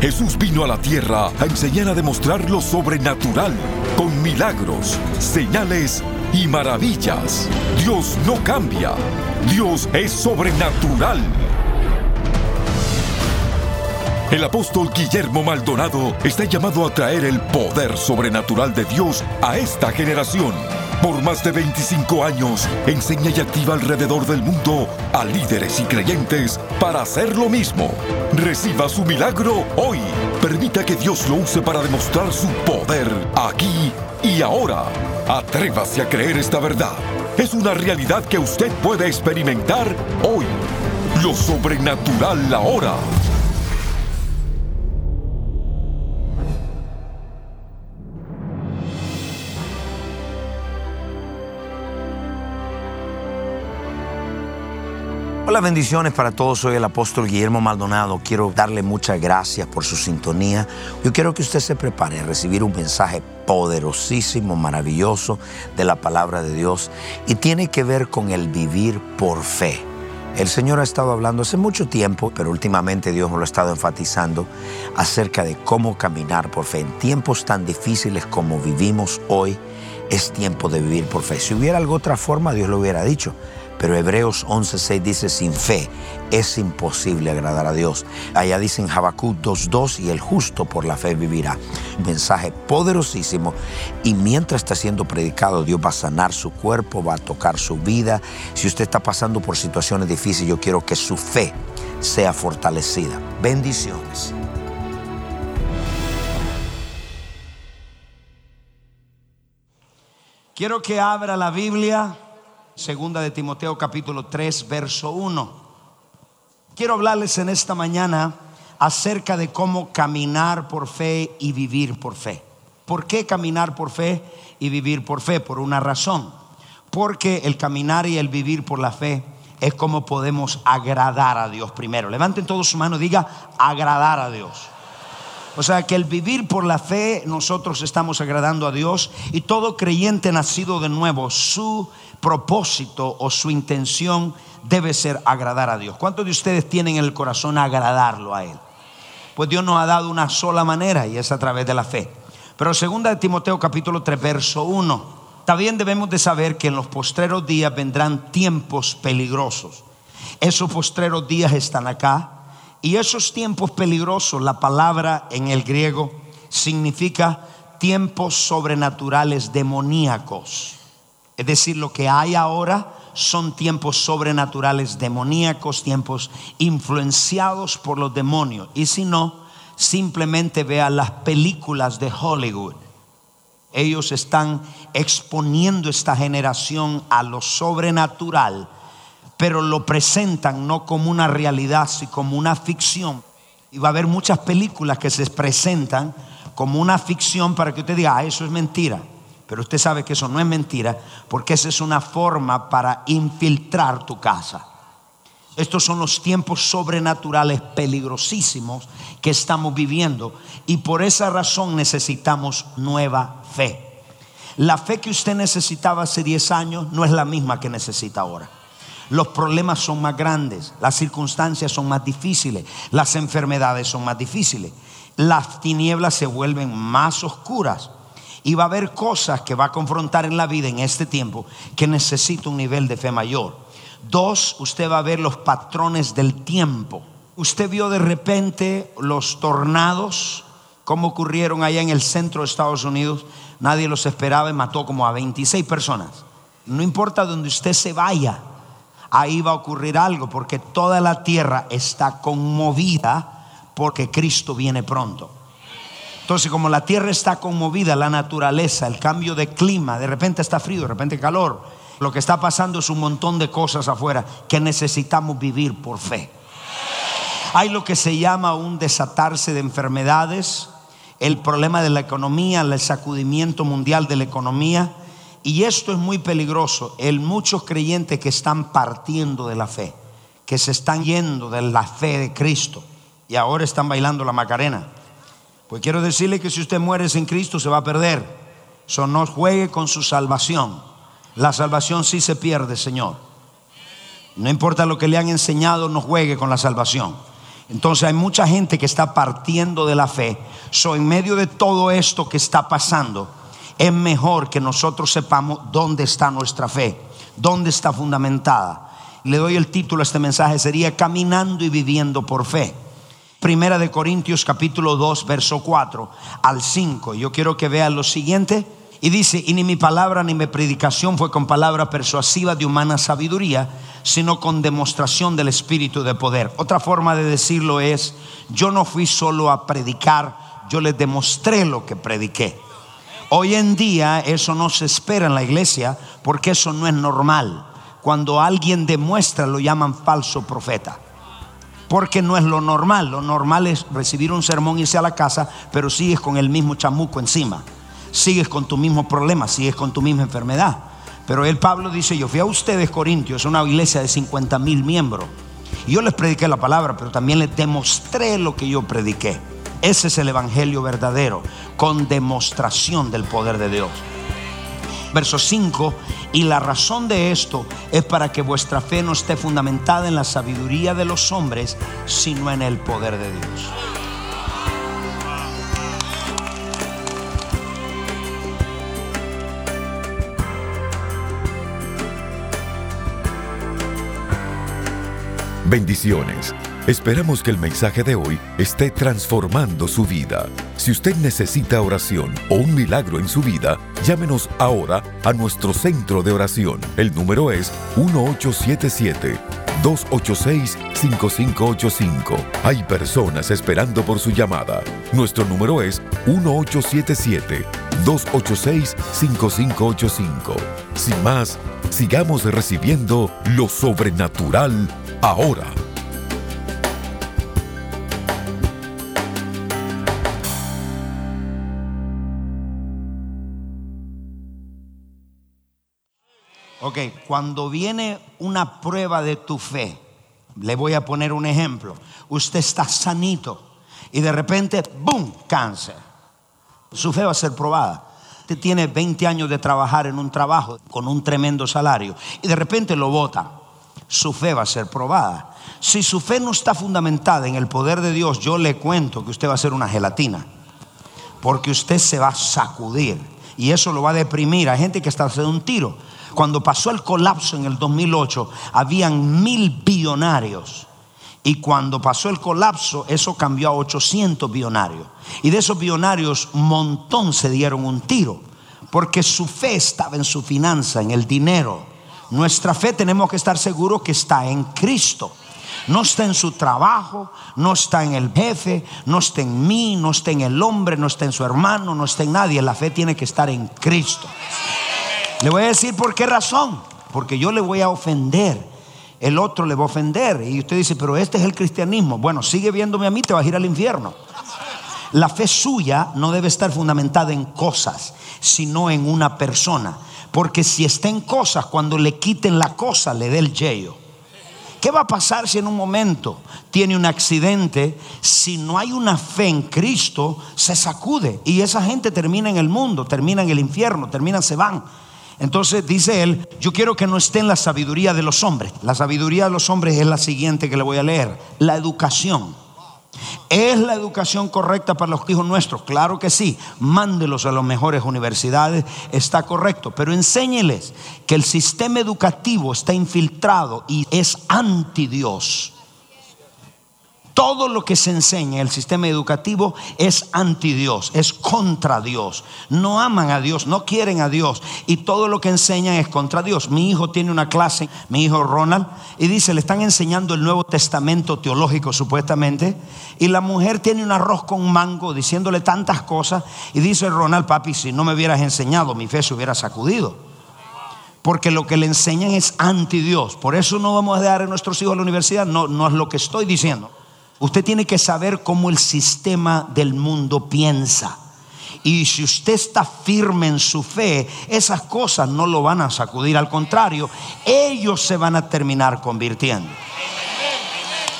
Jesús vino a la tierra a enseñar a demostrar lo sobrenatural, con milagros, señales y maravillas. Dios no cambia. Dios es sobrenatural. El apóstol Guillermo Maldonado está llamado a traer el poder sobrenatural de Dios a esta generación. Por más de 25 años, enseña y activa alrededor del mundo a líderes y creyentes para hacer lo mismo. Reciba su milagro hoy. Permita que Dios lo use para demostrar su poder aquí y ahora. Atrévase a creer esta verdad. Es una realidad que usted puede experimentar hoy. Lo sobrenatural ahora. Hola, bendiciones para todos. Soy el apóstol Guillermo Maldonado. Quiero darle muchas gracias por su sintonía. Yo quiero que usted se prepare a recibir un mensaje poderosísimo, maravilloso de la palabra de Dios y tiene que ver con el vivir por fe. El Señor ha estado hablando hace mucho tiempo, pero últimamente Dios lo ha estado enfatizando acerca de cómo caminar por fe. En tiempos tan difíciles como vivimos hoy, es tiempo de vivir por fe. Si hubiera alguna otra forma, Dios lo hubiera dicho. Pero Hebreos 11:6 dice, sin fe es imposible agradar a Dios. Allá dice en Habacuc 2:2, y el justo por la fe vivirá. Mensaje poderosísimo. Y mientras está siendo predicado, Dios va a sanar su cuerpo, va a tocar su vida. Si usted está pasando por situaciones difíciles, yo quiero que su fe sea fortalecida. Bendiciones. Quiero que abra la Biblia Segunda de Timoteo capítulo 3, verso 1. Quiero hablarles en esta mañana acerca de cómo caminar por fe y vivir por fe. ¿Por qué caminar por fe y vivir por fe? Por una razón. Porque el caminar y el vivir por la fe es como podemos agradar a Dios primero. Levanten todos su mano diga agradar a Dios. O sea que el vivir por la fe nosotros estamos agradando a Dios y todo creyente nacido de nuevo, su propósito o su intención debe ser agradar a Dios. ¿Cuántos de ustedes tienen en el corazón agradarlo a Él? Pues Dios nos ha dado una sola manera y es a través de la fe. Pero segunda de Timoteo capítulo 3 verso 1. También debemos de saber que en los postreros días vendrán tiempos peligrosos. Esos postreros días están acá y esos tiempos peligrosos, la palabra en el griego significa tiempos sobrenaturales demoníacos. Es decir, lo que hay ahora son tiempos sobrenaturales demoníacos, tiempos influenciados por los demonios. Y si no, simplemente vea las películas de Hollywood. Ellos están exponiendo esta generación a lo sobrenatural, pero lo presentan no como una realidad, sino como una ficción. Y va a haber muchas películas que se presentan como una ficción para que usted diga, ah, eso es mentira. Pero usted sabe que eso no es mentira, porque esa es una forma para infiltrar tu casa. Estos son los tiempos sobrenaturales peligrosísimos que estamos viviendo y por esa razón necesitamos nueva fe. La fe que usted necesitaba hace 10 años no es la misma que necesita ahora. Los problemas son más grandes, las circunstancias son más difíciles, las enfermedades son más difíciles, las tinieblas se vuelven más oscuras y va a haber cosas que va a confrontar en la vida en este tiempo que necesita un nivel de fe mayor. Dos, usted va a ver los patrones del tiempo. Usted vio de repente los tornados, como ocurrieron allá en el centro de Estados Unidos. Nadie los esperaba y mató como a 26 personas. No importa donde usted se vaya, ahí va a ocurrir algo porque toda la tierra está conmovida porque Cristo viene pronto. Entonces, como la tierra está conmovida, la naturaleza, el cambio de clima, de repente está frío, de repente calor, lo que está pasando es un montón de cosas afuera que necesitamos vivir por fe. Hay lo que se llama un desatarse de enfermedades, el problema de la economía, el sacudimiento mundial de la economía. Y esto es muy peligroso. El muchos creyentes que están partiendo de la fe, que se están yendo de la fe de Cristo y ahora están bailando la Macarena. Pues quiero decirle que si usted muere sin Cristo se va a perder. So no juegue con su salvación. La salvación sí se pierde, Señor. No importa lo que le han enseñado, no juegue con la salvación. Entonces hay mucha gente que está partiendo de la fe. So, en medio de todo esto que está pasando, es mejor que nosotros sepamos dónde está nuestra fe, dónde está fundamentada. Le doy el título a este mensaje, sería Caminando y viviendo por fe. Primera de Corintios capítulo 2, verso 4 al 5. Yo quiero que vean lo siguiente. Y dice, y ni mi palabra ni mi predicación fue con palabra persuasiva de humana sabiduría, sino con demostración del Espíritu de poder. Otra forma de decirlo es, yo no fui solo a predicar, yo les demostré lo que prediqué. Hoy en día eso no se espera en la iglesia porque eso no es normal. Cuando alguien demuestra lo llaman falso profeta. Porque no es lo normal. Lo normal es recibir un sermón irse a la casa, pero sigues con el mismo chamuco encima. Sigues con tu mismo problema, sigues con tu misma enfermedad. Pero el Pablo dice, yo fui a ustedes, Corintios, una iglesia de 50 mil miembros. Yo les prediqué la palabra, pero también les demostré lo que yo prediqué. Ese es el Evangelio verdadero, con demostración del poder de Dios. Verso 5, y la razón de esto es para que vuestra fe no esté fundamentada en la sabiduría de los hombres, sino en el poder de Dios. Bendiciones. Esperamos que el mensaje de hoy esté transformando su vida. Si usted necesita oración o un milagro en su vida, llámenos ahora a nuestro centro de oración. El número es 1877-286-5585. Hay personas esperando por su llamada. Nuestro número es 1877-286-5585. Sin más, sigamos recibiendo lo sobrenatural ahora. Ok, cuando viene una prueba de tu fe, le voy a poner un ejemplo. Usted está sanito y de repente, ¡boom!, cáncer. Su fe va a ser probada. Usted tiene 20 años de trabajar en un trabajo con un tremendo salario y de repente lo bota su fe va a ser probada. Si su fe no está fundamentada en el poder de Dios, yo le cuento que usted va a ser una gelatina. Porque usted se va a sacudir. Y eso lo va a deprimir. Hay gente que está haciendo un tiro. Cuando pasó el colapso en el 2008, habían mil billonarios. Y cuando pasó el colapso, eso cambió a 800 billonarios. Y de esos billonarios, un montón se dieron un tiro. Porque su fe estaba en su finanza, en el dinero nuestra fe tenemos que estar seguros que está en Cristo. No está en su trabajo, no está en el jefe, no está en mí, no está en el hombre, no está en su hermano, no está en nadie. La fe tiene que estar en Cristo. Le voy a decir por qué razón. Porque yo le voy a ofender. El otro le va a ofender. Y usted dice, pero este es el cristianismo. Bueno, sigue viéndome a mí, te vas a ir al infierno. La fe suya no debe estar fundamentada en cosas, sino en una persona. Porque si está en cosas, cuando le quiten la cosa, le dé el yello. ¿Qué va a pasar si en un momento tiene un accidente? Si no hay una fe en Cristo, se sacude. Y esa gente termina en el mundo, termina en el infierno, termina, se van. Entonces dice él, yo quiero que no esté en la sabiduría de los hombres. La sabiduría de los hombres es la siguiente que le voy a leer. La educación. ¿Es la educación correcta para los hijos nuestros? Claro que sí. Mándelos a las mejores universidades, está correcto. Pero enséñeles que el sistema educativo está infiltrado y es anti Dios. Todo lo que se enseña en el sistema educativo es anti Dios, es contra Dios. No aman a Dios, no quieren a Dios. Y todo lo que enseñan es contra Dios. Mi hijo tiene una clase, mi hijo Ronald, y dice, le están enseñando el Nuevo Testamento teológico supuestamente. Y la mujer tiene un arroz con mango diciéndole tantas cosas. Y dice Ronald, papi, si no me hubieras enseñado, mi fe se hubiera sacudido porque lo que le enseñan es anti Dios. Por eso no vamos a dar a nuestros hijos a la universidad, no, no es lo que estoy diciendo. Usted tiene que saber cómo el sistema del mundo piensa. Y si usted está firme en su fe, esas cosas no lo van a sacudir. Al contrario, ellos se van a terminar convirtiendo.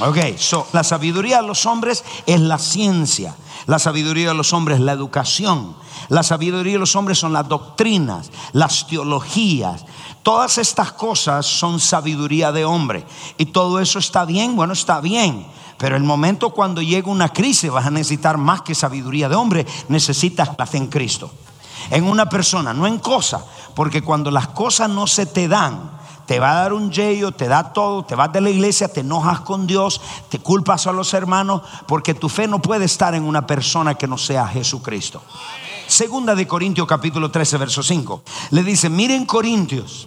Ok, so, la sabiduría de los hombres es la ciencia. La sabiduría de los hombres es la educación. La sabiduría de los hombres son las doctrinas, las teologías. Todas estas cosas son sabiduría de hombre. Y todo eso está bien, bueno, está bien. Pero el momento cuando llega una crisis vas a necesitar más que sabiduría de hombre, necesitas la fe en Cristo. En una persona, no en cosa, porque cuando las cosas no se te dan, te va a dar un yello, te da todo, te vas de la iglesia, te enojas con Dios, te culpas a los hermanos, porque tu fe no puede estar en una persona que no sea Jesucristo. Segunda de Corintios capítulo 13, verso 5. Le dice, miren Corintios,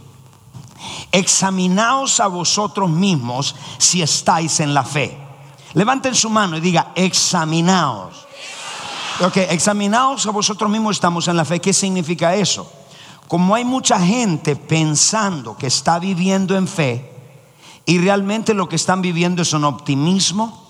examinaos a vosotros mismos si estáis en la fe. Levanten su mano y diga, examinaos. Ok, examinaos a vosotros mismos estamos en la fe. ¿Qué significa eso? Como hay mucha gente pensando que está viviendo en fe y realmente lo que están viviendo es un optimismo,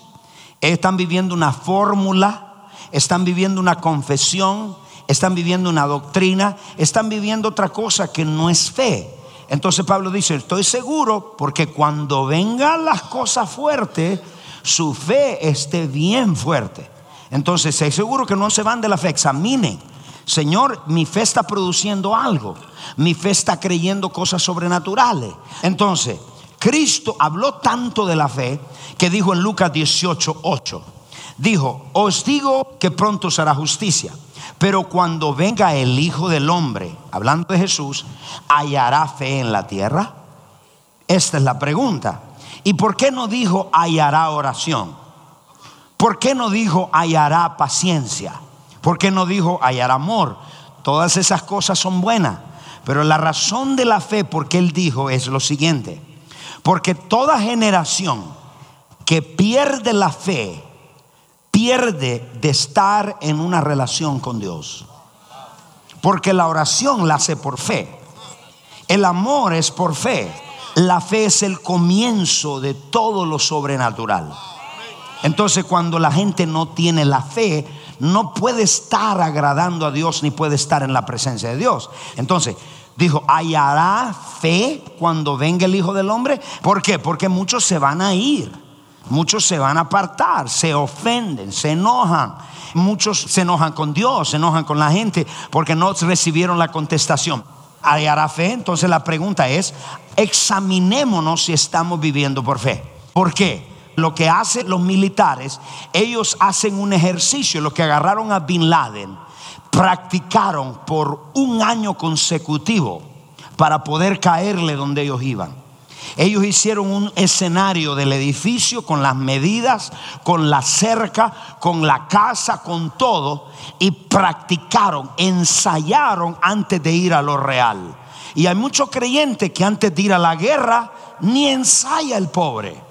están viviendo una fórmula, están viviendo una confesión, están viviendo una doctrina, están viviendo otra cosa que no es fe. Entonces Pablo dice, estoy seguro porque cuando vengan las cosas fuertes, su fe esté bien fuerte. Entonces, seguro que no se van de la fe, examinen. Señor, mi fe está produciendo algo. Mi fe está creyendo cosas sobrenaturales. Entonces, Cristo habló tanto de la fe que dijo en Lucas 18, 8. Dijo, os digo que pronto será justicia. Pero cuando venga el Hijo del Hombre, hablando de Jesús, ¿hallará fe en la tierra? Esta es la pregunta. ¿Y por qué no dijo hallará oración? ¿Por qué no dijo hallará paciencia? ¿Por qué no dijo hallará amor? Todas esas cosas son buenas. Pero la razón de la fe, porque él dijo, es lo siguiente. Porque toda generación que pierde la fe, pierde de estar en una relación con Dios. Porque la oración la hace por fe. El amor es por fe. La fe es el comienzo de todo lo sobrenatural. Entonces cuando la gente no tiene la fe, no puede estar agradando a Dios ni puede estar en la presencia de Dios. Entonces dijo, ¿hallará fe cuando venga el Hijo del Hombre? ¿Por qué? Porque muchos se van a ir, muchos se van a apartar, se ofenden, se enojan. Muchos se enojan con Dios, se enojan con la gente porque no recibieron la contestación hallará fe. Entonces la pregunta es, examinémonos si estamos viviendo por fe. ¿Por qué? Lo que hacen los militares, ellos hacen un ejercicio, lo que agarraron a Bin Laden, practicaron por un año consecutivo para poder caerle donde ellos iban. Ellos hicieron un escenario del edificio con las medidas, con la cerca, con la casa, con todo, y practicaron, ensayaron antes de ir a lo real. Y hay muchos creyentes que antes de ir a la guerra ni ensaya el pobre.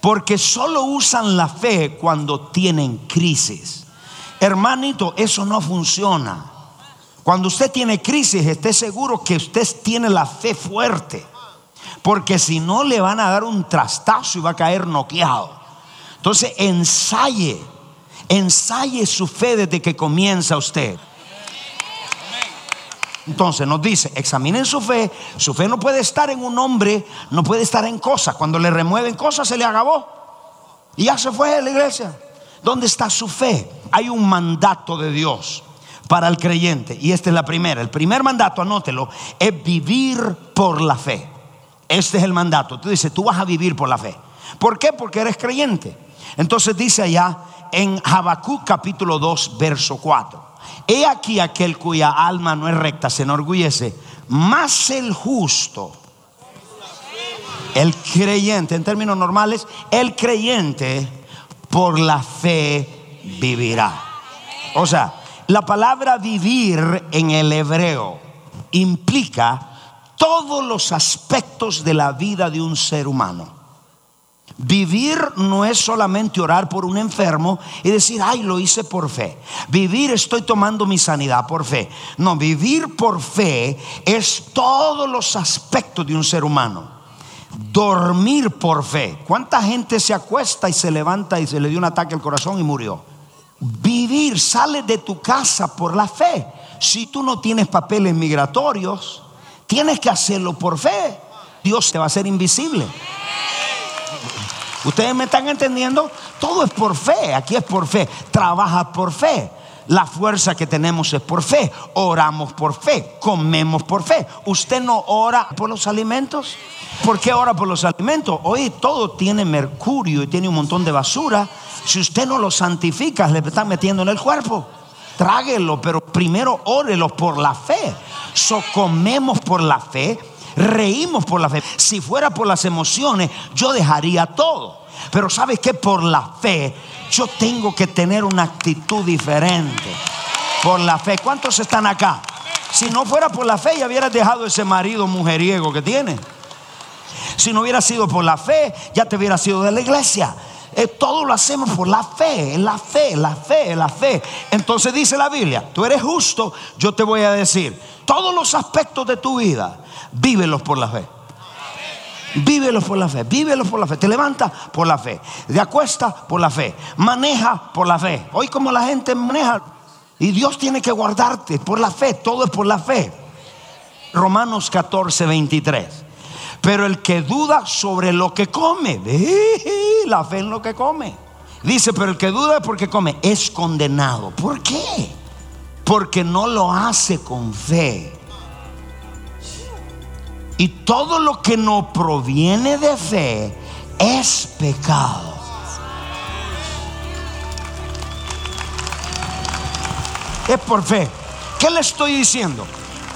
Porque solo usan la fe cuando tienen crisis. Hermanito, eso no funciona. Cuando usted tiene crisis, esté seguro que usted tiene la fe fuerte. Porque si no le van a dar un trastazo y va a caer noqueado. Entonces ensaye, ensaye su fe desde que comienza usted. Entonces nos dice, examinen su fe. Su fe no puede estar en un hombre, no puede estar en cosas. Cuando le remueven cosas se le acabó. Y ya se fue de la iglesia. ¿Dónde está su fe? Hay un mandato de Dios para el creyente. Y esta es la primera. El primer mandato, anótelo, es vivir por la fe. Este es el mandato. Tú dices, tú vas a vivir por la fe. ¿Por qué? Porque eres creyente. Entonces dice allá en Habacuc capítulo 2, verso 4. He aquí aquel cuya alma no es recta, se enorgullece, más el justo, el creyente, en términos normales, el creyente por la fe vivirá. O sea, la palabra vivir en el hebreo implica todos los aspectos de la vida de un ser humano. Vivir no es solamente orar por un enfermo y decir, ay, lo hice por fe. Vivir estoy tomando mi sanidad por fe. No, vivir por fe es todos los aspectos de un ser humano. Dormir por fe. ¿Cuánta gente se acuesta y se levanta y se le dio un ataque al corazón y murió? Vivir, sale de tu casa por la fe. Si tú no tienes papeles migratorios, Tienes que hacerlo por fe. Dios te va a hacer invisible. ¿Ustedes me están entendiendo? Todo es por fe, aquí es por fe. Trabaja por fe. La fuerza que tenemos es por fe. Oramos por fe. Comemos por fe. ¿Usted no ora por los alimentos? ¿Por qué ora por los alimentos? Hoy todo tiene mercurio y tiene un montón de basura. Si usted no lo santifica, le está metiendo en el cuerpo. Tráguelo, pero primero órelo por la fe. So comemos por la fe, reímos por la fe. Si fuera por las emociones, yo dejaría todo. Pero sabes que por la fe yo tengo que tener una actitud diferente. Por la fe. ¿Cuántos están acá? Si no fuera por la fe, ya hubieras dejado ese marido mujeriego que tiene. Si no hubiera sido por la fe, ya te hubiera sido de la iglesia. Eh, todo lo hacemos por la fe, la fe, la fe, la fe. Entonces dice la Biblia, tú eres justo, yo te voy a decir, todos los aspectos de tu vida, vívelos por la fe. Vívelos por la fe, vívelos por la fe. Te levanta por la fe, te acuesta por la fe, maneja por la fe. Hoy como la gente maneja y Dios tiene que guardarte por la fe, todo es por la fe. Romanos 14, 23. Pero el que duda sobre lo que come, la fe en lo que come. Dice, pero el que duda porque come es condenado. ¿Por qué? Porque no lo hace con fe. Y todo lo que no proviene de fe es pecado. Es por fe. ¿Qué le estoy diciendo?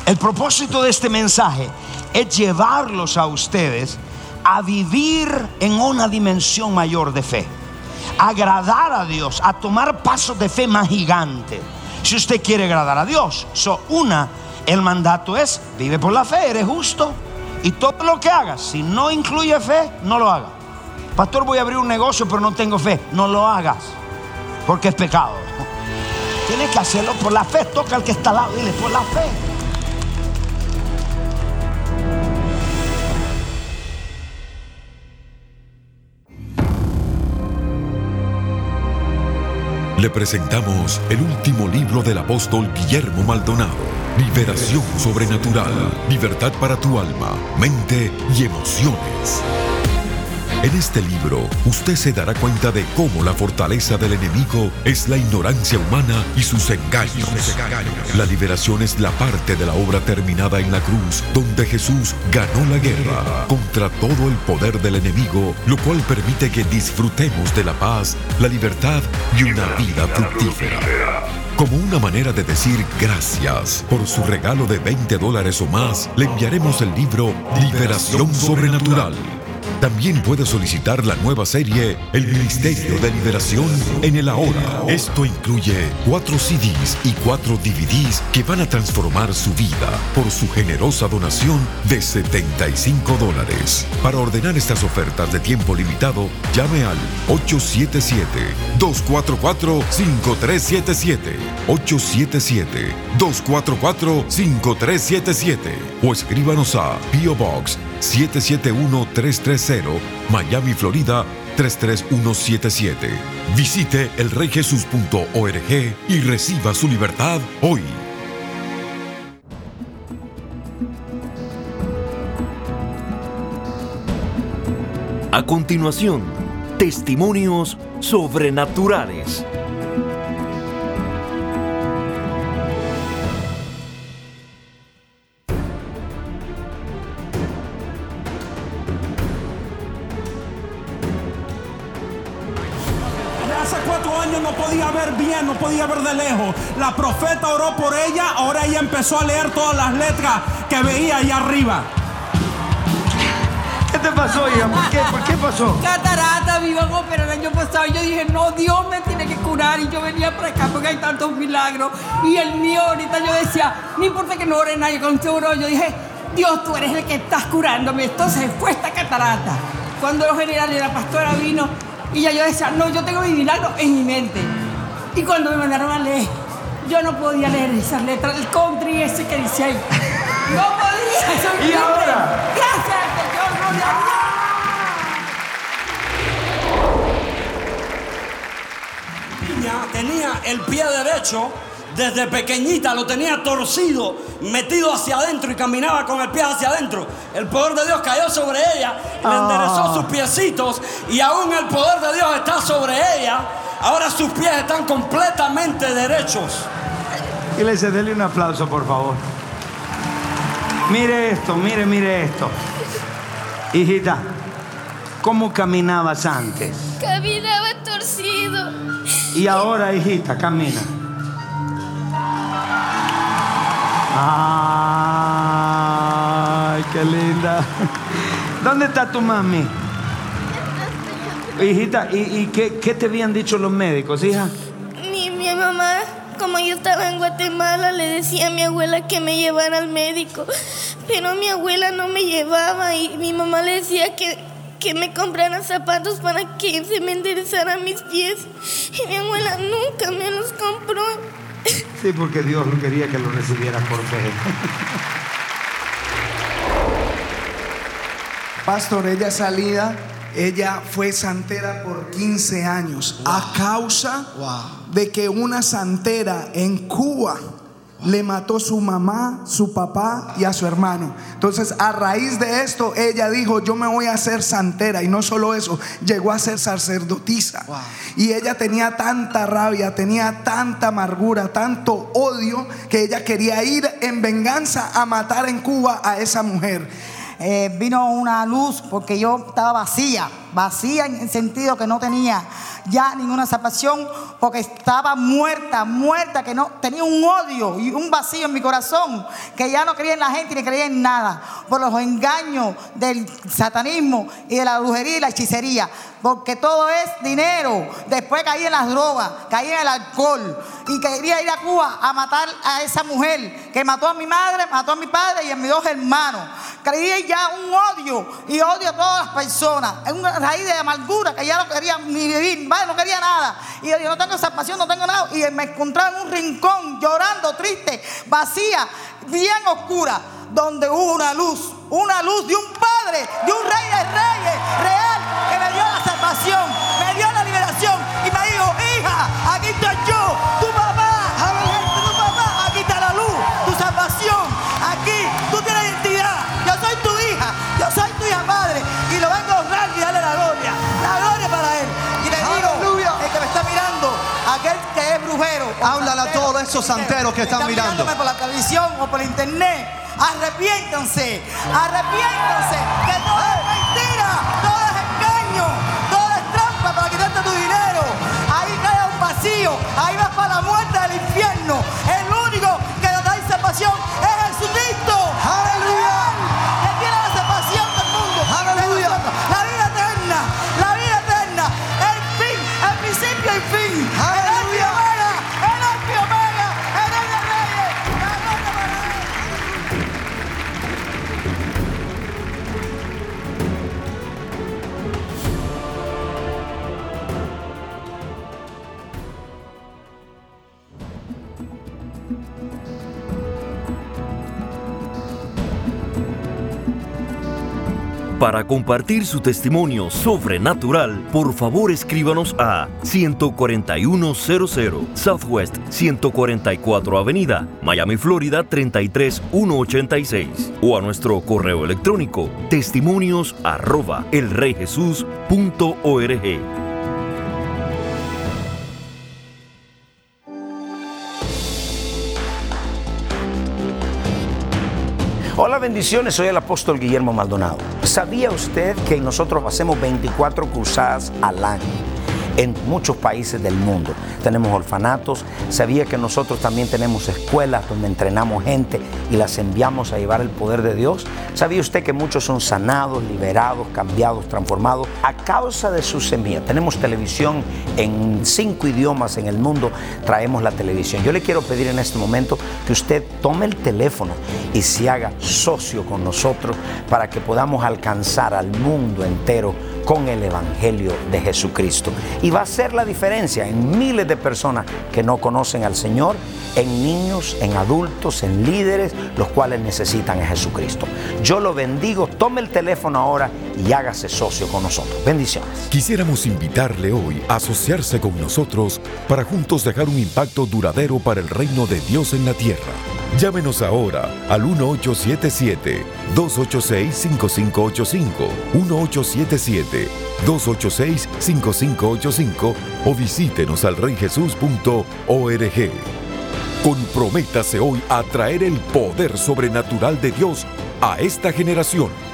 El propósito de este mensaje es llevarlos a ustedes a vivir en una dimensión mayor de fe, agradar a Dios, a tomar pasos de fe más gigantes. Si usted quiere agradar a Dios, so una, el mandato es vive por la fe, eres justo, y todo lo que hagas, si no incluye fe, no lo hagas. Pastor, voy a abrir un negocio, pero no tengo fe. No lo hagas, porque es pecado. Tienes que hacerlo por la fe. Toca al que está al lado, dile por la fe. Le presentamos el último libro del apóstol Guillermo Maldonado. Liberación sobrenatural. Libertad para tu alma, mente y emociones. En este libro, usted se dará cuenta de cómo la fortaleza del enemigo es la ignorancia humana y sus engaños. La liberación es la parte de la obra terminada en la cruz, donde Jesús ganó la guerra contra todo el poder del enemigo, lo cual permite que disfrutemos de la paz, la libertad y una vida fructífera. Como una manera de decir gracias por su regalo de 20 dólares o más, le enviaremos el libro Liberación Sobrenatural también puede solicitar la nueva serie El Ministerio de Liberación en el Ahora. Esto incluye cuatro CDs y cuatro DVDs que van a transformar su vida por su generosa donación de 75 dólares. Para ordenar estas ofertas de tiempo limitado, llame al 877-244-5377. 877-244-5377 o escríbanos a P.O. Box 771-330, Miami, Florida 33177. Visite elreyjesus.org y reciba su libertad hoy. A continuación, testimonios sobrenaturales. La profeta oró por ella, ahora ella empezó a leer todas las letras que veía ahí arriba. ¿Qué te pasó, hija? ¿Por qué? ¿Por qué pasó? Catarata, iban a operar el año pasado. Yo dije, no, Dios me tiene que curar. Y yo venía para acá porque hay tantos milagros. Y el mío, ahorita yo decía, no importa que no ore nadie, con oró. Yo dije, Dios, tú eres el que estás curándome. Entonces fue esta catarata. Cuando los generales, la pastora vino, y ya yo decía, no, yo tengo mi milagro en mi mente. Y cuando me mandaron a leer, yo no podía leer esas letras, el country ese que dice ahí. No podía. ¿Y ahora? Gracias, Señor, Niña tenía el pie derecho desde pequeñita lo tenía torcido, metido hacia adentro y caminaba con el pie hacia adentro. El poder de Dios cayó sobre ella, le enderezó sus piecitos y aún el poder de Dios está sobre ella. Ahora sus pies están completamente derechos. Iglesia, denle un aplauso, por favor. Mire esto, mire, mire esto. Hijita, ¿cómo caminabas antes? Caminaba torcido. Y ahora, hijita, camina. Ay, qué linda. ¿Dónde está tu mami? Hijita, ¿y, y qué, qué te habían dicho los médicos, hija? Mi, mi mamá, como yo estaba en Guatemala, le decía a mi abuela que me llevara al médico. Pero mi abuela no me llevaba y mi mamá le decía que, que me compraran zapatos para que se me enderezaran mis pies. Y mi abuela nunca me los compró. Sí, porque Dios no quería que lo recibieras por fe. Pastor, ella salida, ella fue santera por 15 años a causa de que una santera en Cuba le mató su mamá, su papá y a su hermano. Entonces, a raíz de esto, ella dijo, yo me voy a hacer santera. Y no solo eso, llegó a ser sacerdotisa. Y ella tenía tanta rabia, tenía tanta amargura, tanto odio, que ella quería ir en venganza a matar en Cuba a esa mujer. Eh, vino una luz porque yo estaba vacía, vacía en el sentido que no tenía ya ninguna salvación porque estaba muerta, muerta, que no tenía un odio y un vacío en mi corazón, que ya no creía en la gente ni creía en nada, por los engaños del satanismo y de la brujería y la hechicería, porque todo es dinero. Después caí en las drogas, caí en el alcohol y quería ir a Cuba a matar a esa mujer que mató a mi madre, mató a mi padre y a mis dos hermanos. Creí ya un odio y odio a todas las personas, es una raíz de amargura que ya no quería ni vivir, vaya, no quería nada. Y yo no tengo salvación, no tengo nada. Y me encontraba en un rincón llorando, triste, vacía, bien oscura, donde hubo una luz, una luz de un padre, de un rey de reyes, real, que me dio la salvación, Háblale a todos esos santeros que están mirando. por la televisión o por internet, arrepiéntanse, arrepiéntanse, que todo es mentira, todo es engaño, todo es trampa para quitarte tu dinero. Ahí cae un vacío, ahí vas para la muerte del infierno. El único que nos da salvación Para compartir su testimonio sobrenatural, por favor escríbanos a 14100 Southwest 144 Avenida, Miami, Florida 33186 o a nuestro correo electrónico testimonios arroba. Hola, bendiciones. Soy el apóstol Guillermo Maldonado. ¿Sabía usted que nosotros hacemos 24 cruzadas al año? En muchos países del mundo tenemos orfanatos. Sabía que nosotros también tenemos escuelas donde entrenamos gente y las enviamos a llevar el poder de Dios. ¿Sabía usted que muchos son sanados, liberados, cambiados, transformados a causa de su semilla? Tenemos televisión en cinco idiomas en el mundo. Traemos la televisión. Yo le quiero pedir en este momento que usted tome el teléfono y se haga socio con nosotros para que podamos alcanzar al mundo entero con el Evangelio de Jesucristo. Y va a ser la diferencia en miles de personas que no conocen al Señor, en niños, en adultos, en líderes, los cuales necesitan a Jesucristo. Yo lo bendigo, tome el teléfono ahora y hágase socio con nosotros. Bendiciones. Quisiéramos invitarle hoy a asociarse con nosotros para juntos dejar un impacto duradero para el reino de Dios en la tierra. Llámenos ahora al 1877-286-5585, 1877-286-5585 o visítenos al reyjesus.org. Comprométase hoy a traer el poder sobrenatural de Dios a esta generación.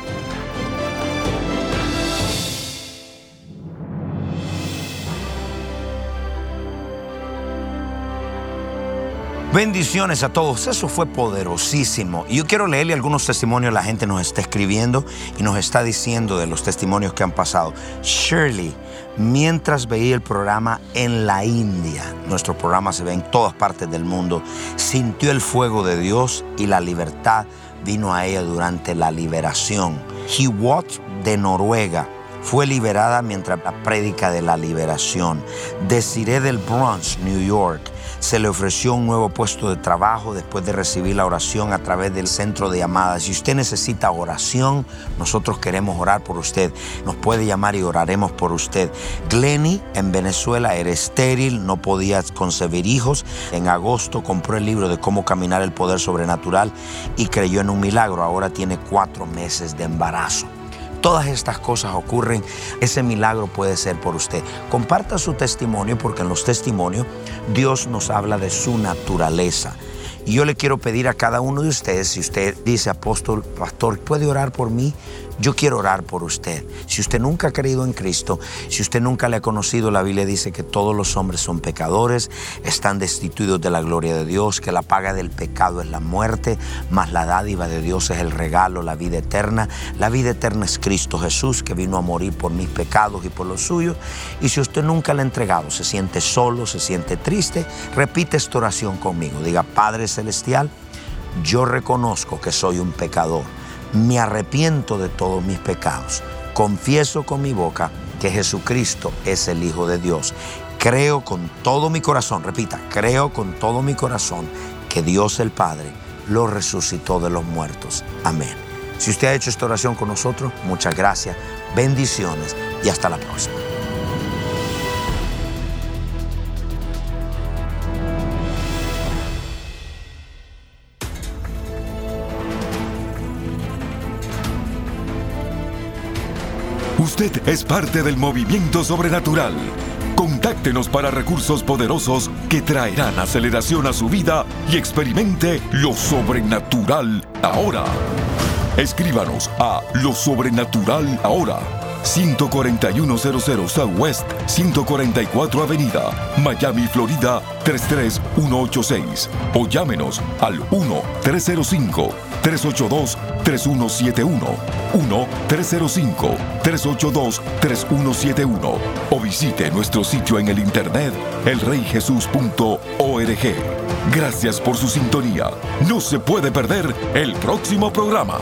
Bendiciones a todos, eso fue poderosísimo. Y yo quiero leerle algunos testimonios, la gente nos está escribiendo y nos está diciendo de los testimonios que han pasado. Shirley, mientras veía el programa en la India, nuestro programa se ve en todas partes del mundo, sintió el fuego de Dios y la libertad vino a ella durante la liberación. Hiwot de Noruega fue liberada mientras la prédica de la liberación. Desiree del Bronx, New York, se le ofreció un nuevo puesto de trabajo después de recibir la oración a través del centro de llamadas. Si usted necesita oración, nosotros queremos orar por usted. Nos puede llamar y oraremos por usted. Glenny en Venezuela era estéril, no podía concebir hijos. En agosto compró el libro de cómo caminar el poder sobrenatural y creyó en un milagro. Ahora tiene cuatro meses de embarazo. Todas estas cosas ocurren, ese milagro puede ser por usted. Comparta su testimonio porque en los testimonios Dios nos habla de su naturaleza. Y yo le quiero pedir a cada uno de ustedes, si usted dice, apóstol, pastor, ¿puede orar por mí? Yo quiero orar por usted. Si usted nunca ha creído en Cristo, si usted nunca le ha conocido, la Biblia dice que todos los hombres son pecadores, están destituidos de la gloria de Dios, que la paga del pecado es la muerte, mas la dádiva de Dios es el regalo, la vida eterna. La vida eterna es Cristo Jesús, que vino a morir por mis pecados y por los suyos. Y si usted nunca le ha entregado, se siente solo, se siente triste, repite esta oración conmigo. Diga, Padre Celestial, yo reconozco que soy un pecador me arrepiento de todos mis pecados. Confieso con mi boca que Jesucristo es el Hijo de Dios. Creo con todo mi corazón, repita, creo con todo mi corazón que Dios el Padre lo resucitó de los muertos. Amén. Si usted ha hecho esta oración con nosotros, muchas gracias, bendiciones y hasta la próxima. Usted es parte del movimiento sobrenatural. Contáctenos para recursos poderosos que traerán aceleración a su vida y experimente lo sobrenatural ahora. Escríbanos a lo sobrenatural ahora. 14100 Southwest 144 Avenida, Miami, Florida 33186 o llámenos al 1 305 382-3171, 1-305-382-3171 o visite nuestro sitio en el internet elreyjesus.org. Gracias por su sintonía. No se puede perder el próximo programa.